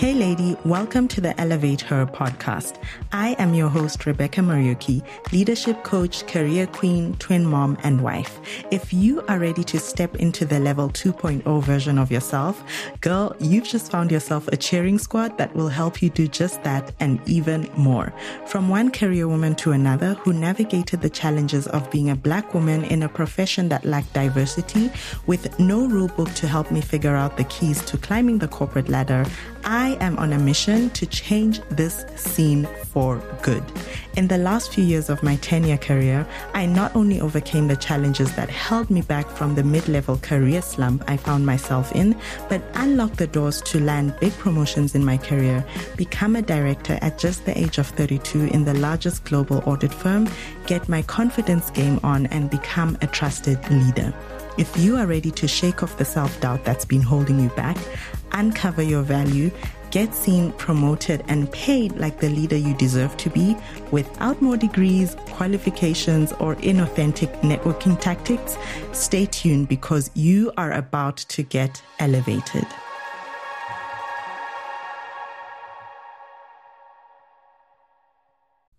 Hey, lady, welcome to the Elevate Her podcast. I am your host, Rebecca Muriuki, leadership coach, career queen, twin mom, and wife. If you are ready to step into the level 2.0 version of yourself, girl, you've just found yourself a cheering squad that will help you do just that and even more. From one career woman to another who navigated the challenges of being a black woman in a profession that lacked diversity with no rule book to help me figure out the keys to climbing the corporate ladder, I am on a mission to change this scene for good. In the last few years of my 10 year career, I not only overcame the challenges that held me back from the mid level career slump I found myself in, but unlocked the doors to land big promotions in my career, become a director at just the age of 32 in the largest global audit firm, get my confidence game on, and become a trusted leader. If you are ready to shake off the self doubt that's been holding you back, uncover your value, get seen, promoted, and paid like the leader you deserve to be without more degrees, qualifications, or inauthentic networking tactics, stay tuned because you are about to get elevated.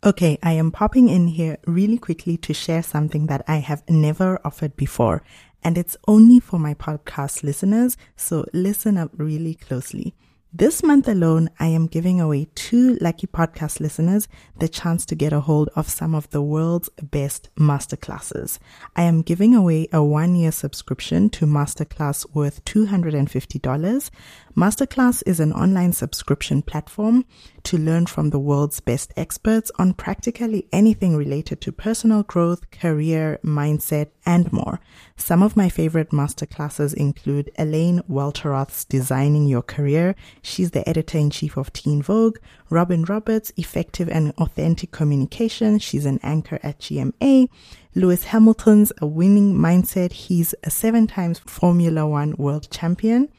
Okay, I am popping in here really quickly to share something that I have never offered before, and it's only for my podcast listeners, so listen up really closely. This month alone, I am giving away two lucky podcast listeners the chance to get a hold of some of the world's best masterclasses. I am giving away a one year subscription to Masterclass worth $250. Masterclass is an online subscription platform to learn from the world's best experts on practically anything related to personal growth, career, mindset, and more. Some of my favorite masterclasses include Elaine Welteroth's Designing Your Career. She's the editor in chief of Teen Vogue. Robin Roberts, Effective and Authentic Communication. She's an anchor at GMA. Lewis Hamilton's A Winning Mindset. He's a seven times Formula One world champion.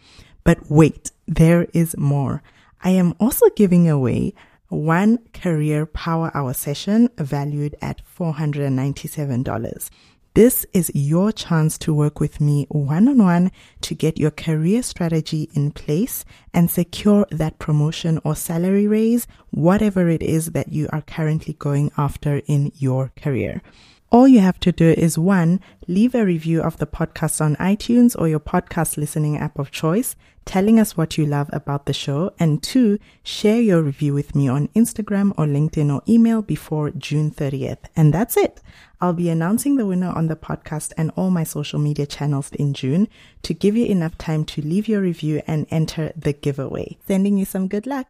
But wait, there is more. I am also giving away one career power hour session valued at $497. This is your chance to work with me one on one to get your career strategy in place and secure that promotion or salary raise, whatever it is that you are currently going after in your career. All you have to do is one, leave a review of the podcast on iTunes or your podcast listening app of choice, telling us what you love about the show. And two, share your review with me on Instagram or LinkedIn or email before June 30th. And that's it. I'll be announcing the winner on the podcast and all my social media channels in June to give you enough time to leave your review and enter the giveaway. Sending you some good luck.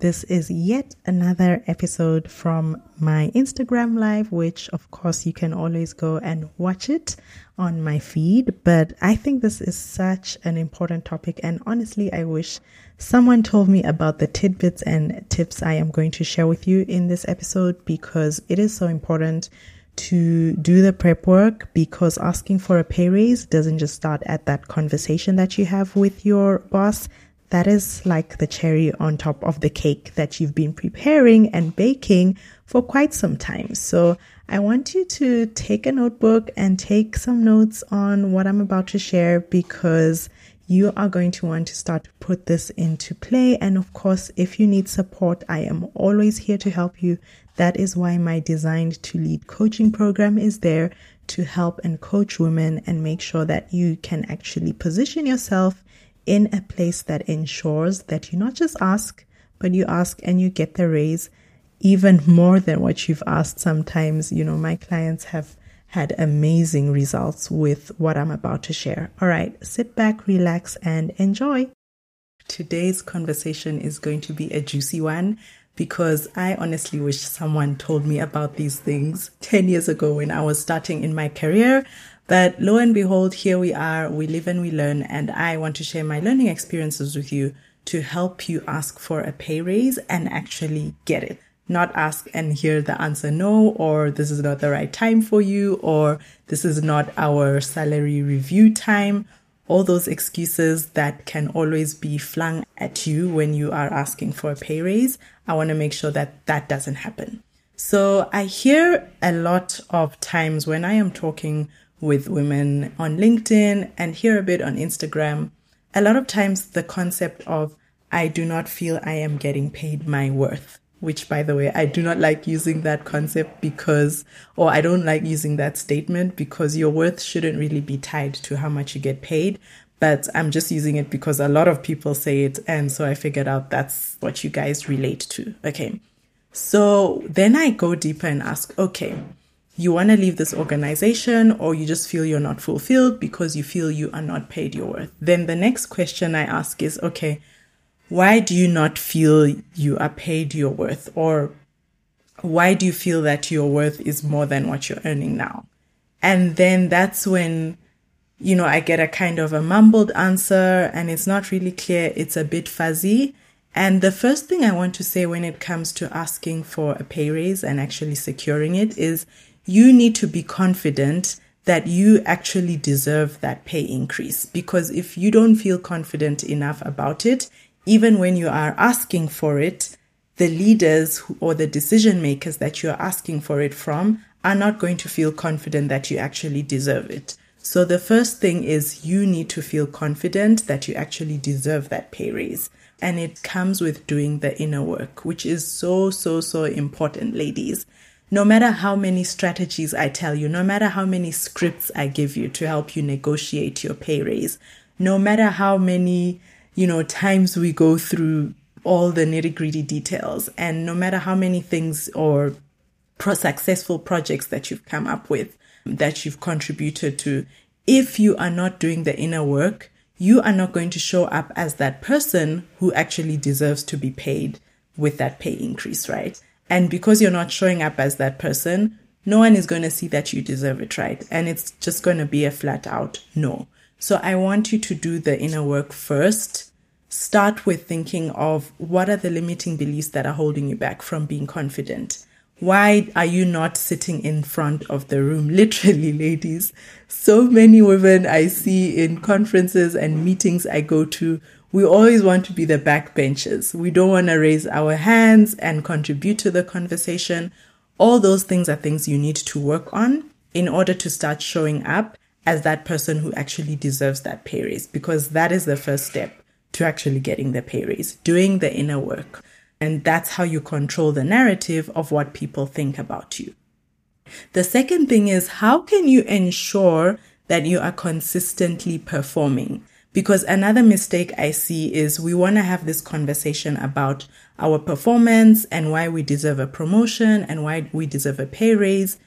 This is yet another episode from my Instagram live, which of course you can always go and watch it on my feed. But I think this is such an important topic. And honestly, I wish someone told me about the tidbits and tips I am going to share with you in this episode because it is so important to do the prep work because asking for a pay raise doesn't just start at that conversation that you have with your boss that is like the cherry on top of the cake that you've been preparing and baking for quite some time. So I want you to take a notebook and take some notes on what I'm about to share because you are going to want to start to put this into play. And of course, if you need support, I am always here to help you. That is why my designed to lead coaching program is there to help and coach women and make sure that you can actually position yourself in a place that ensures that you not just ask, but you ask and you get the raise even more than what you've asked. Sometimes, you know, my clients have had amazing results with what I'm about to share. All right, sit back, relax, and enjoy. Today's conversation is going to be a juicy one because I honestly wish someone told me about these things 10 years ago when I was starting in my career. But lo and behold, here we are, we live and we learn. And I want to share my learning experiences with you to help you ask for a pay raise and actually get it. Not ask and hear the answer no, or this is not the right time for you, or this is not our salary review time. All those excuses that can always be flung at you when you are asking for a pay raise. I want to make sure that that doesn't happen. So I hear a lot of times when I am talking with women on LinkedIn and here a bit on Instagram a lot of times the concept of I do not feel I am getting paid my worth, which by the way, I do not like using that concept because, or I don't like using that statement because your worth shouldn't really be tied to how much you get paid. But I'm just using it because a lot of people say it. And so I figured out that's what you guys relate to. Okay. So then I go deeper and ask, okay, you want to leave this organization or you just feel you're not fulfilled because you feel you are not paid your worth. Then the next question I ask is, okay, why do you not feel you are paid your worth? Or why do you feel that your worth is more than what you're earning now? And then that's when, you know, I get a kind of a mumbled answer and it's not really clear. It's a bit fuzzy. And the first thing I want to say when it comes to asking for a pay raise and actually securing it is you need to be confident that you actually deserve that pay increase. Because if you don't feel confident enough about it, even when you are asking for it, the leaders or the decision makers that you are asking for it from are not going to feel confident that you actually deserve it. So the first thing is you need to feel confident that you actually deserve that pay raise. And it comes with doing the inner work, which is so, so, so important, ladies. No matter how many strategies I tell you, no matter how many scripts I give you to help you negotiate your pay raise, no matter how many, you know, times we go through all the nitty gritty details, and no matter how many things or pro- successful projects that you've come up with, that you've contributed to, if you are not doing the inner work, you are not going to show up as that person who actually deserves to be paid with that pay increase, right? And because you're not showing up as that person, no one is going to see that you deserve it, right? And it's just going to be a flat out no. So I want you to do the inner work first. Start with thinking of what are the limiting beliefs that are holding you back from being confident? Why are you not sitting in front of the room? Literally, ladies. So many women I see in conferences and meetings I go to, we always want to be the backbenchers. We don't want to raise our hands and contribute to the conversation. All those things are things you need to work on in order to start showing up as that person who actually deserves that pay raise, because that is the first step to actually getting the pay raise, doing the inner work. And that's how you control the narrative of what people think about you. The second thing is how can you ensure that you are consistently performing? Because another mistake I see is we want to have this conversation about our performance and why we deserve a promotion and why we deserve a pay raise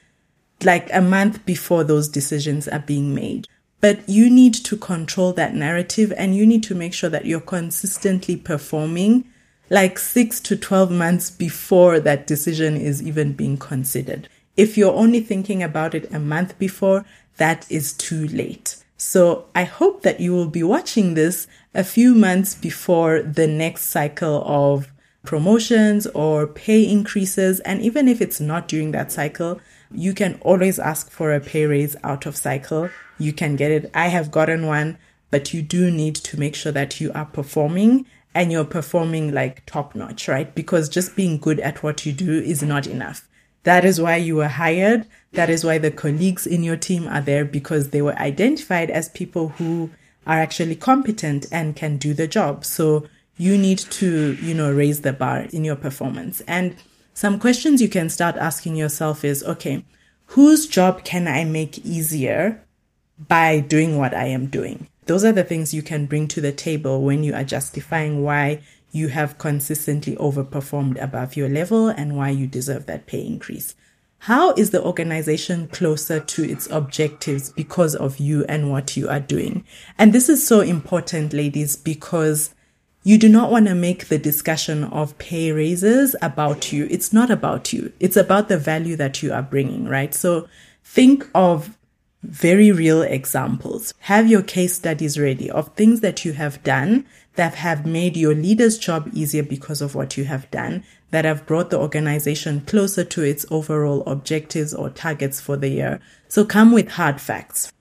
like a month before those decisions are being made. But you need to control that narrative and you need to make sure that you're consistently performing like six to 12 months before that decision is even being considered. If you're only thinking about it a month before, that is too late. So I hope that you will be watching this a few months before the next cycle of promotions or pay increases. And even if it's not during that cycle, you can always ask for a pay raise out of cycle. You can get it. I have gotten one, but you do need to make sure that you are performing and you're performing like top notch, right? Because just being good at what you do is not enough. That is why you were hired. That is why the colleagues in your team are there because they were identified as people who are actually competent and can do the job. So you need to, you know, raise the bar in your performance. And some questions you can start asking yourself is, okay, whose job can I make easier by doing what I am doing? Those are the things you can bring to the table when you are justifying why you have consistently overperformed above your level and why you deserve that pay increase. How is the organization closer to its objectives because of you and what you are doing? And this is so important, ladies, because you do not want to make the discussion of pay raises about you. It's not about you. It's about the value that you are bringing, right? So think of very real examples. Have your case studies ready of things that you have done that have made your leader's job easier because of what you have done, that have brought the organization closer to its overall objectives or targets for the year. So come with hard facts.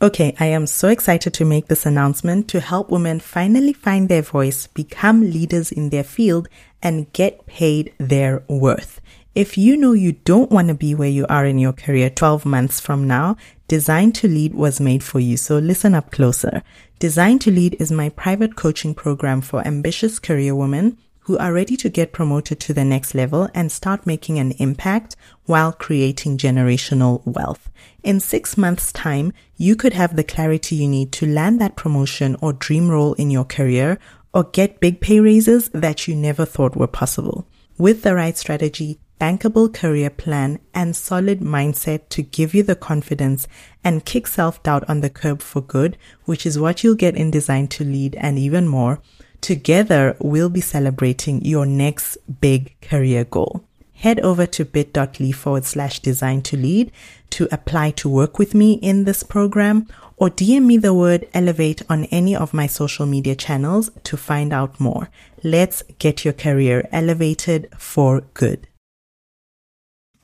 Okay, I am so excited to make this announcement to help women finally find their voice, become leaders in their field, and get paid their worth. If you know you don't want to be where you are in your career 12 months from now, Design to Lead was made for you. So listen up closer. Design to Lead is my private coaching program for ambitious career women who are ready to get promoted to the next level and start making an impact while creating generational wealth. In six months time, you could have the clarity you need to land that promotion or dream role in your career or get big pay raises that you never thought were possible. With the right strategy, bankable career plan, and solid mindset to give you the confidence and kick self-doubt on the curb for good, which is what you'll get in Design to Lead and even more, together we'll be celebrating your next big career goal. Head over to bit.ly forward slash design to lead to apply to work with me in this program or DM me the word elevate on any of my social media channels to find out more. Let's get your career elevated for good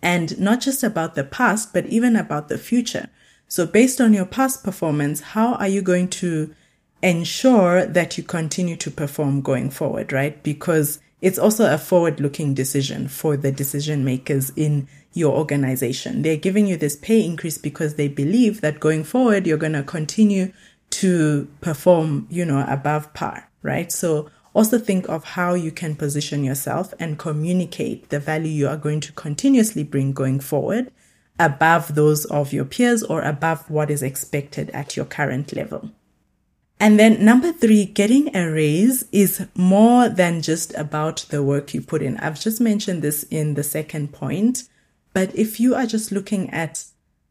and not just about the past, but even about the future. So based on your past performance, how are you going to ensure that you continue to perform going forward, right? Because it's also a forward looking decision for the decision makers in your organization. They're giving you this pay increase because they believe that going forward, you're going to continue to perform, you know, above par, right? So also think of how you can position yourself and communicate the value you are going to continuously bring going forward above those of your peers or above what is expected at your current level. And then number three, getting a raise is more than just about the work you put in. I've just mentioned this in the second point, but if you are just looking at,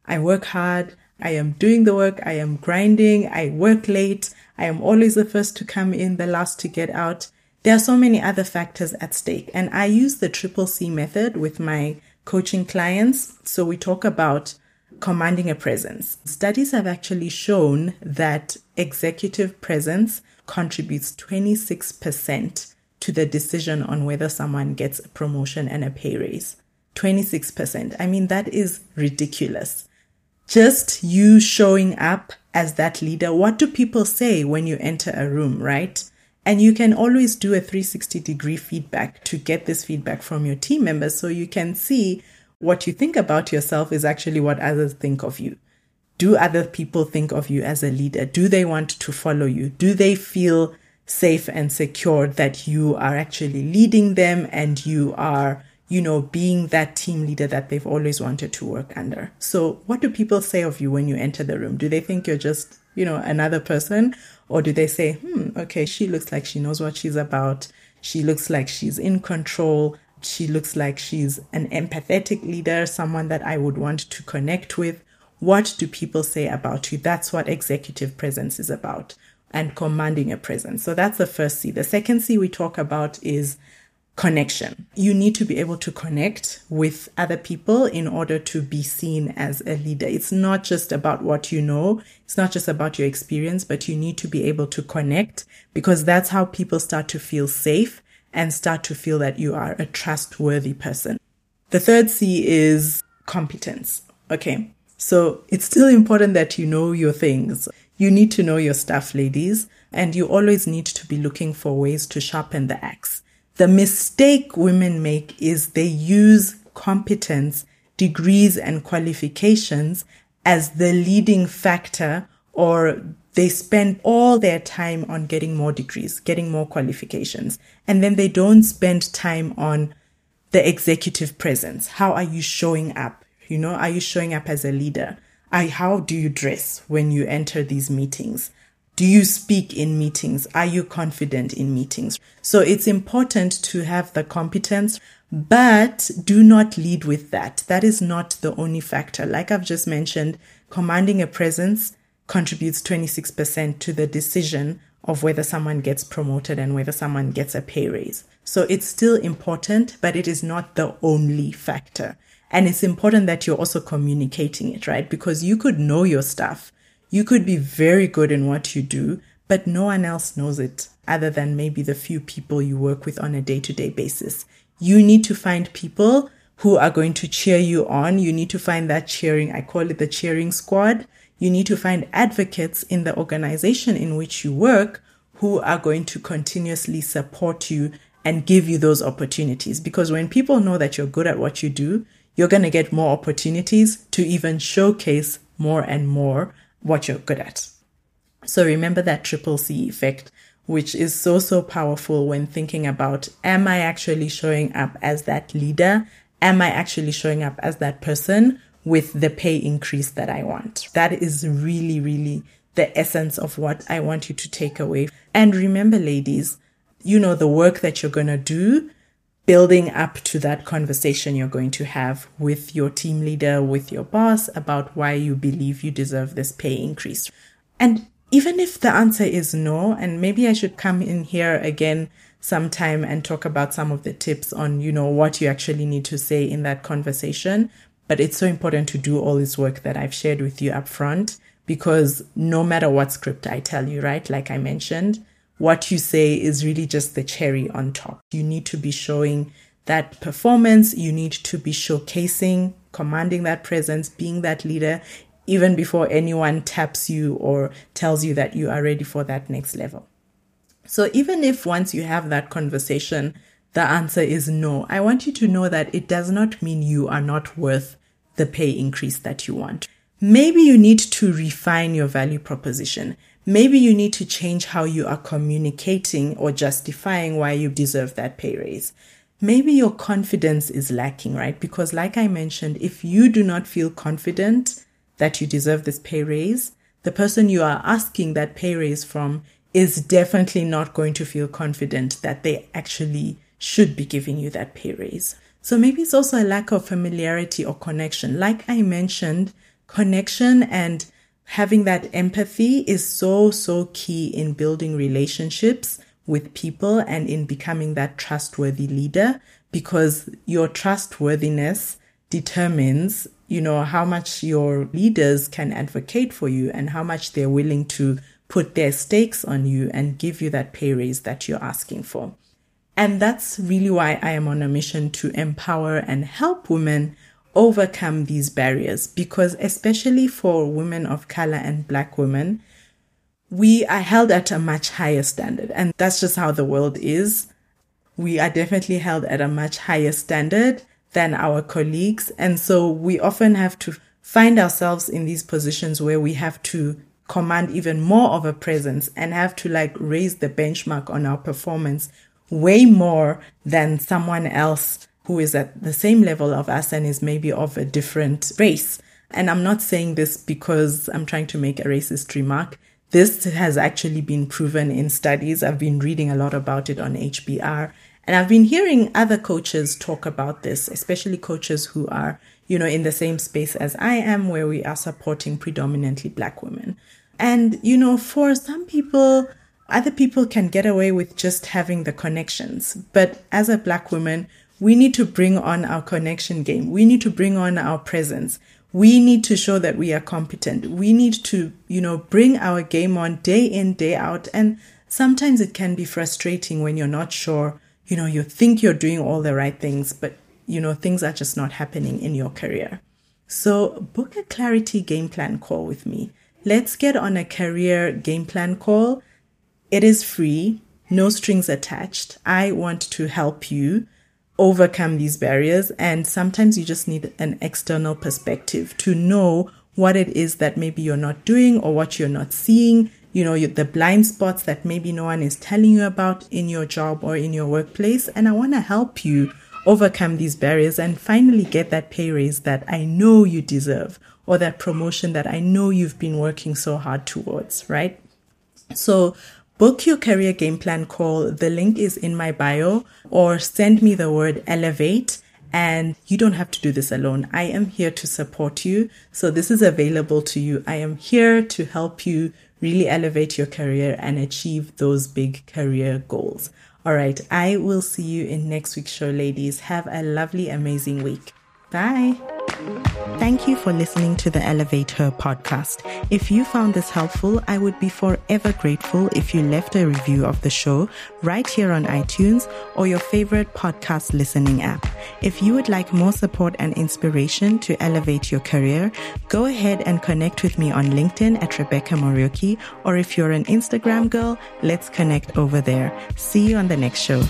I work hard, I am doing the work, I am grinding, I work late, I am always the first to come in, the last to get out. There are so many other factors at stake. And I use the triple C method with my coaching clients. So we talk about commanding a presence. Studies have actually shown that executive presence contributes 26% to the decision on whether someone gets a promotion and a pay raise. 26%. I mean, that is ridiculous. Just you showing up as that leader, what do people say when you enter a room, right? And you can always do a 360 degree feedback to get this feedback from your team members so you can see what you think about yourself is actually what others think of you. Do other people think of you as a leader? Do they want to follow you? Do they feel safe and secure that you are actually leading them and you are you know, being that team leader that they've always wanted to work under. So, what do people say of you when you enter the room? Do they think you're just, you know, another person? Or do they say, hmm, okay, she looks like she knows what she's about. She looks like she's in control. She looks like she's an empathetic leader, someone that I would want to connect with. What do people say about you? That's what executive presence is about and commanding a presence. So that's the first C. The second C we talk about is connection. You need to be able to connect with other people in order to be seen as a leader. It's not just about what you know. It's not just about your experience, but you need to be able to connect because that's how people start to feel safe and start to feel that you are a trustworthy person. The third C is competence. Okay. So it's still important that you know your things. You need to know your stuff, ladies, and you always need to be looking for ways to sharpen the axe. The mistake women make is they use competence, degrees, and qualifications as the leading factor, or they spend all their time on getting more degrees, getting more qualifications, and then they don't spend time on the executive presence. How are you showing up? You know, are you showing up as a leader? I, how do you dress when you enter these meetings? Do you speak in meetings? Are you confident in meetings? So it's important to have the competence, but do not lead with that. That is not the only factor. Like I've just mentioned, commanding a presence contributes 26% to the decision of whether someone gets promoted and whether someone gets a pay raise. So it's still important, but it is not the only factor. And it's important that you're also communicating it, right? Because you could know your stuff you could be very good in what you do, but no one else knows it other than maybe the few people you work with on a day to day basis. You need to find people who are going to cheer you on. You need to find that cheering. I call it the cheering squad. You need to find advocates in the organization in which you work who are going to continuously support you and give you those opportunities. Because when people know that you're good at what you do, you're going to get more opportunities to even showcase more and more what you're good at. So remember that triple C effect, which is so, so powerful when thinking about, am I actually showing up as that leader? Am I actually showing up as that person with the pay increase that I want? That is really, really the essence of what I want you to take away. And remember, ladies, you know, the work that you're going to do, building up to that conversation you're going to have with your team leader, with your boss about why you believe you deserve this pay increase. And even if the answer is no, and maybe I should come in here again sometime and talk about some of the tips on, you know, what you actually need to say in that conversation. But it's so important to do all this work that I've shared with you up front because no matter what script I tell you, right? Like I mentioned, what you say is really just the cherry on top. You need to be showing that performance. You need to be showcasing, commanding that presence, being that leader, even before anyone taps you or tells you that you are ready for that next level. So even if once you have that conversation, the answer is no, I want you to know that it does not mean you are not worth the pay increase that you want. Maybe you need to refine your value proposition. Maybe you need to change how you are communicating or justifying why you deserve that pay raise. Maybe your confidence is lacking, right? Because, like I mentioned, if you do not feel confident that you deserve this pay raise, the person you are asking that pay raise from is definitely not going to feel confident that they actually should be giving you that pay raise. So maybe it's also a lack of familiarity or connection. Like I mentioned, connection and having that empathy is so, so key in building relationships with people and in becoming that trustworthy leader because your trustworthiness determines, you know, how much your leaders can advocate for you and how much they're willing to put their stakes on you and give you that pay raise that you're asking for. And that's really why I am on a mission to empower and help women overcome these barriers because, especially for women of color and black women, we are held at a much higher standard. And that's just how the world is. We are definitely held at a much higher standard than our colleagues. And so we often have to find ourselves in these positions where we have to command even more of a presence and have to like raise the benchmark on our performance way more than someone else who is at the same level of us and is maybe of a different race. And I'm not saying this because I'm trying to make a racist remark. This has actually been proven in studies. I've been reading a lot about it on HBR. And I've been hearing other coaches talk about this, especially coaches who are, you know, in the same space as I am, where we are supporting predominantly black women. And, you know, for some people, other people can get away with just having the connections. But as a black woman, we need to bring on our connection game. We need to bring on our presence. We need to show that we are competent. We need to, you know, bring our game on day in, day out. And sometimes it can be frustrating when you're not sure, you know, you think you're doing all the right things, but, you know, things are just not happening in your career. So book a clarity game plan call with me. Let's get on a career game plan call. It is free, no strings attached. I want to help you overcome these barriers. And sometimes you just need an external perspective to know what it is that maybe you're not doing or what you're not seeing, you know, the blind spots that maybe no one is telling you about in your job or in your workplace. And I want to help you overcome these barriers and finally get that pay raise that I know you deserve or that promotion that I know you've been working so hard towards, right? So Book your career game plan call. The link is in my bio or send me the word elevate. And you don't have to do this alone. I am here to support you. So this is available to you. I am here to help you really elevate your career and achieve those big career goals. All right. I will see you in next week's show, ladies. Have a lovely, amazing week. Bye. Thank you for listening to the Elevate Her podcast. If you found this helpful, I would be forever grateful if you left a review of the show right here on iTunes or your favorite podcast listening app. If you would like more support and inspiration to elevate your career, go ahead and connect with me on LinkedIn at Rebecca Muriuki, or if you're an Instagram girl, let's connect over there. See you on the next show.